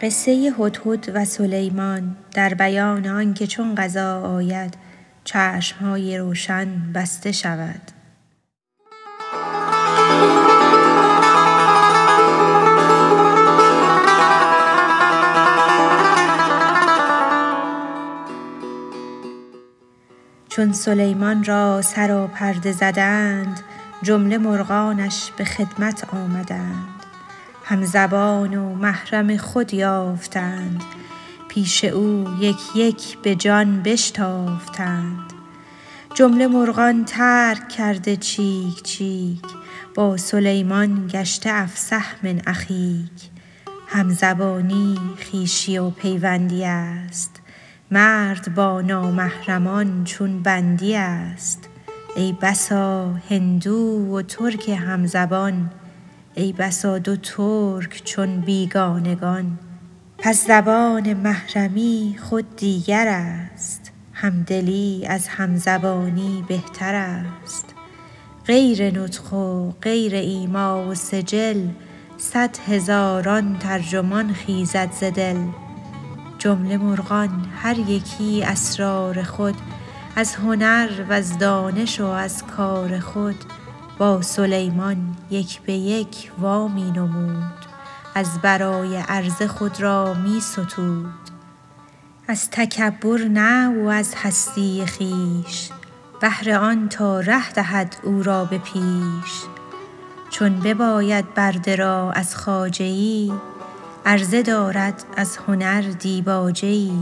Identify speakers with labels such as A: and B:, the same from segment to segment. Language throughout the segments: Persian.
A: قصه هدهد و سلیمان در بیان آنکه چون قضا آید چشمهای روشن بسته شود. چون سلیمان را سراپرده زدند جمله مرغانش به خدمت آمدند. همزبان و محرم خود یافتند. پیش او یک یک به جان بشتافتند. جمله مرغان ترک کرده چیک چیک با سلیمان گشته افصح من اخیک. همزبانی خویشی و پیوندی است. مرد با نامحرمان چون بندی است. ای بسا هندو و ترک همزبان ای بسا دو ترک چون بیگانگان پس زبان محرمی خود دیگر است. همدلی از همزبانی بهتر است. غیر نطق و غیر ایما و سجل صد هزاران ترجمان خیزد ز دل. جمله مرغان هر یکی اسرار خود از هنر وز دانش و از کار خود. با سلیمان یک به یک وا می نمود. از برای عرضه خود را می ستود. از تکبر نه و از هستی خویش. بهر آن تا ره دهد او را به پیش. چون بباید برده را از خواجه ای عرضه دارد از هنر دیباجه ای.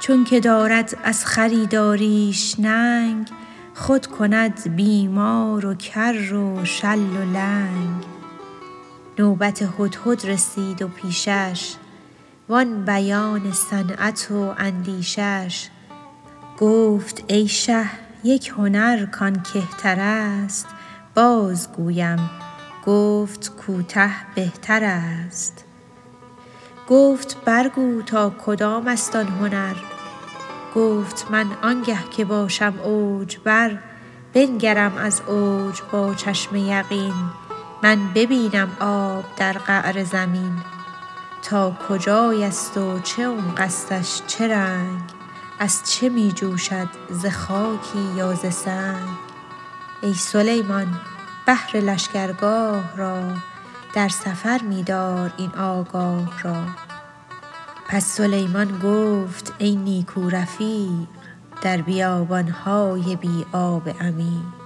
A: چونک دارد از خریداریش ننگ خود کند بیمار و کر و شل و لنگ. نوبت هدهد رسید و پیشش وان بیان صنعت و اندیشش. گفت ای شه یک هنر کان کهتر است. باز گویم گفت کوته بهتر است. گفت برگو تا کدام است آن هنر؟ گفت من آنگه که باشم اوج بر بنگرم از اوج با چشم یقین. من ببینم آب در قعر زمین. تا کجای است و چه عمق استش چه رنگ؟ از چه می جوشد ز خاکی یا ز سنگ؟ ای سلیمان بهر لشکرگاه را در سفر می دار این آگاه را. پس سلیمان گفت ای نیکو رفیق در بیابان های بی آب عمیق